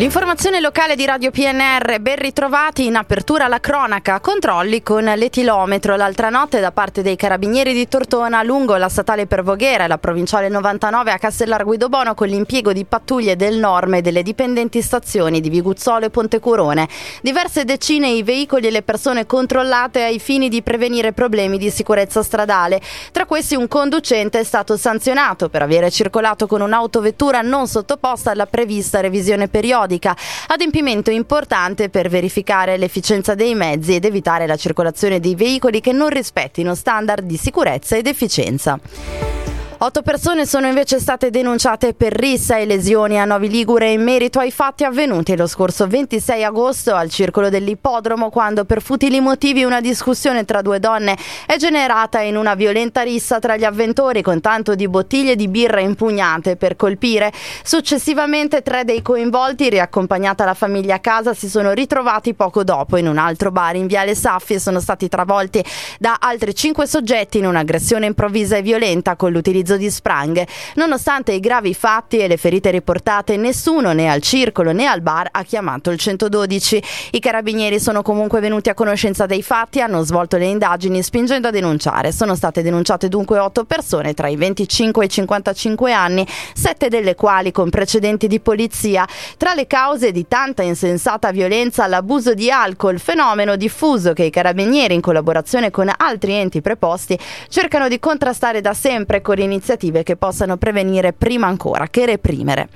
L'informazione locale di Radio PNR, ben ritrovati in apertura alla cronaca, controlli con l'etilometro l'altra notte da parte dei carabinieri di Tortona lungo la statale per Voghera e la provinciale 99 a Castellar Guidobono con l'impiego di pattuglie del Norme delle dipendenti stazioni di Viguzzolo e Pontecurone. Diverse decine i veicoli e le persone controllate ai fini di prevenire problemi di sicurezza stradale. Tra questi un conducente è stato sanzionato per aver circolato con un'autovettura non sottoposta alla prevista revisione periodica periodica, adempimento importante per verificare l'efficienza dei mezzi ed evitare la circolazione di veicoli che non rispettino standard di sicurezza ed efficienza. Otto persone sono invece state denunciate per rissa e lesioni a Novi Ligure in merito ai fatti avvenuti lo scorso 26 agosto al circolo dell'ippodromo quando per futili motivi una discussione tra due donne è generata in una violenta rissa tra gli avventori con tanto di bottiglie di birra impugnate per colpire. Successivamente tre dei coinvolti, riaccompagnata la famiglia a casa, si sono ritrovati poco dopo in un altro bar in Viale Saffi e sono stati travolti da altri cinque soggetti in un'aggressione improvvisa e violenta con l'utilizzo utilizzo di spranghe. Nonostante i gravi fatti e le ferite riportate, nessuno né al circolo né al bar ha chiamato il 112. I carabinieri sono comunque venuti a conoscenza dei fatti hanno svolto le indagini spingendo a denunciare. Sono state denunciate dunque otto persone tra i 25 e i 55 anni, sette delle quali con precedenti di polizia. Tra le cause di tanta insensata violenza l'abuso di alcol, fenomeno diffuso che i carabinieri in collaborazione con altri enti preposti cercano di contrastare da sempre con iniziative iniziative che possano prevenire prima ancora che reprimere.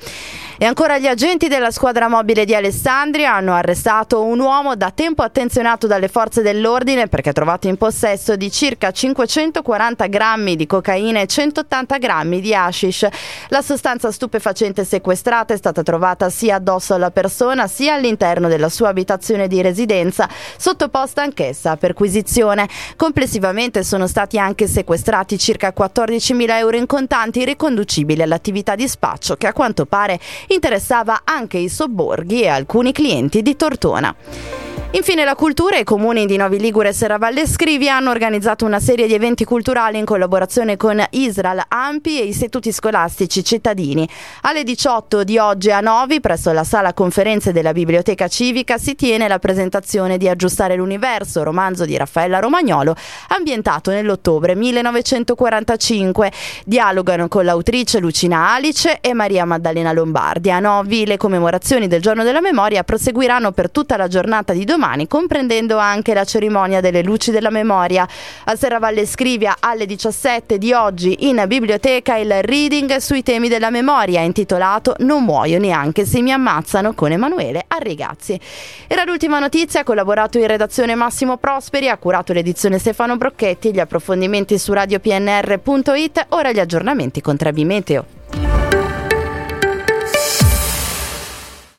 E ancora gli agenti della squadra mobile di Alessandria hanno arrestato un uomo da tempo attenzionato dalle forze dell'ordine perché trovato in possesso di circa 540 grammi di cocaina e 180 grammi di hashish. La sostanza stupefacente sequestrata è stata trovata sia addosso alla persona sia all'interno della sua abitazione di residenza, sottoposta anch'essa a perquisizione. Complessivamente sono stati anche sequestrati circa 14.000 euro in contanti riconducibili all'attività di spaccio che a quanto pare interessava anche i sobborghi e alcuni clienti di Tortona. Infine la cultura e i comuni di Novi Ligure e Serravalle Scrivia hanno organizzato una serie di eventi culturali in collaborazione con Israel Ampi e istituti scolastici cittadini. Alle 18 di oggi a Novi, presso la sala conferenze della Biblioteca Civica, si tiene la presentazione di Aggiustare l'Universo, romanzo di Raffaella Romagnolo, ambientato nell'ottobre 1945. Dialogano con l'autrice Lucina Alice e Maria Maddalena Lombardi. A Novi le commemorazioni del Giorno della Memoria proseguiranno per tutta la giornata di domani domani, comprendendo anche la cerimonia delle luci della memoria. A Serravalle Scrivia alle 17 di oggi in biblioteca il reading sui temi della memoria intitolato Non muoio neanche se mi ammazzano con Emanuele Arrigazzi. Era l'ultima notizia, ha collaborato in redazione Massimo Prosperi, ha curato l'edizione Stefano Brocchetti, gli approfondimenti su radiopnr.it, ora gli aggiornamenti con Trebi Meteo.